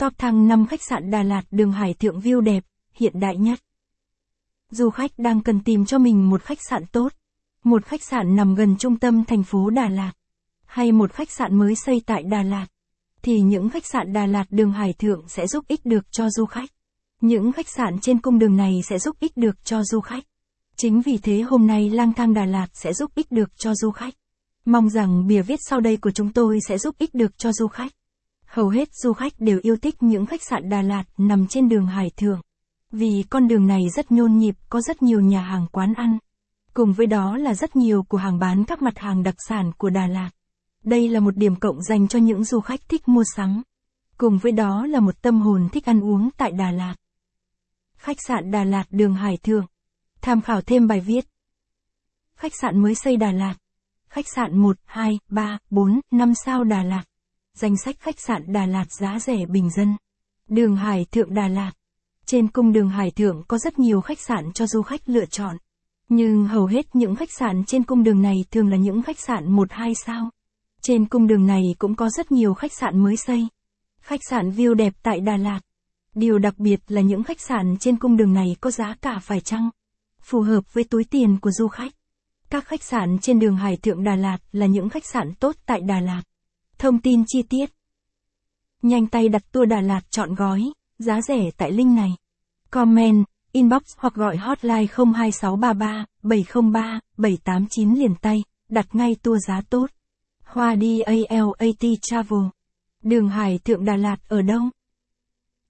Top thăng 5 khách sạn Đà Lạt đường Hải Thượng view đẹp, hiện đại nhất. Du khách đang cần tìm cho mình một khách sạn tốt. Một khách sạn nằm gần trung tâm thành phố Đà Lạt. Hay một khách sạn mới xây tại Đà Lạt. Thì những khách sạn Đà Lạt đường Hải Thượng sẽ giúp ích được cho du khách. Những khách sạn trên cung đường này sẽ giúp ích được cho du khách. Chính vì thế hôm nay lang thang Đà Lạt sẽ giúp ích được cho du khách. Mong rằng bìa viết sau đây của chúng tôi sẽ giúp ích được cho du khách. Hầu hết du khách đều yêu thích những khách sạn Đà Lạt nằm trên đường Hải Thượng. Vì con đường này rất nhôn nhịp, có rất nhiều nhà hàng quán ăn. Cùng với đó là rất nhiều cửa hàng bán các mặt hàng đặc sản của Đà Lạt. Đây là một điểm cộng dành cho những du khách thích mua sắm. Cùng với đó là một tâm hồn thích ăn uống tại Đà Lạt. Khách sạn Đà Lạt đường Hải Thượng. Tham khảo thêm bài viết. Khách sạn mới xây Đà Lạt. Khách sạn 1, 2, 3, 4, 5 sao Đà Lạt. Danh sách khách sạn Đà Lạt giá rẻ bình dân. Đường Hải Thượng Đà Lạt. Trên cung đường Hải Thượng có rất nhiều khách sạn cho du khách lựa chọn. Nhưng hầu hết những khách sạn trên cung đường này thường là những khách sạn 1-2 sao. Trên cung đường này cũng có rất nhiều khách sạn mới xây. Khách sạn view đẹp tại Đà Lạt. Điều đặc biệt là những khách sạn trên cung đường này có giá cả phải chăng? Phù hợp với túi tiền của du khách. Các khách sạn trên đường Hải Thượng Đà Lạt là những khách sạn tốt tại Đà Lạt. Thông tin chi tiết. Nhanh tay đặt tour Đà Lạt chọn gói, giá rẻ tại link này. Comment, inbox hoặc gọi hotline 02633 703 789 liền tay, đặt ngay tour giá tốt. Hoa đi ALAT Travel. Đường Hải Thượng Đà Lạt ở đâu?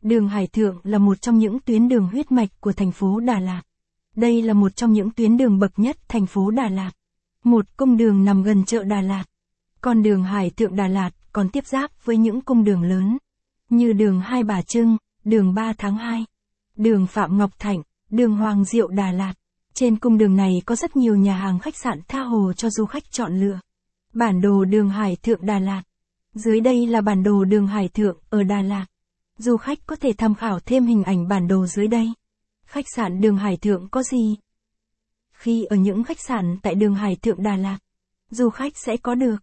Đường Hải Thượng là một trong những tuyến đường huyết mạch của thành phố Đà Lạt. Đây là một trong những tuyến đường bậc nhất thành phố Đà Lạt. Một cung đường nằm gần chợ Đà Lạt. Con đường Hải Thượng Đà Lạt còn tiếp giáp với những cung đường lớn, như đường Hai Bà Trưng, đường 3 tháng 2, đường Phạm Ngọc Thạnh, đường Hoàng Diệu Đà Lạt. Trên cung đường này có rất nhiều nhà hàng khách sạn tha hồ cho du khách chọn lựa. Bản đồ đường Hải Thượng Đà Lạt. Dưới đây là bản đồ đường Hải Thượng ở Đà Lạt. Du khách có thể tham khảo thêm hình ảnh bản đồ dưới đây. Khách sạn đường Hải Thượng có gì? Khi ở những khách sạn tại đường Hải Thượng Đà Lạt, du khách sẽ có được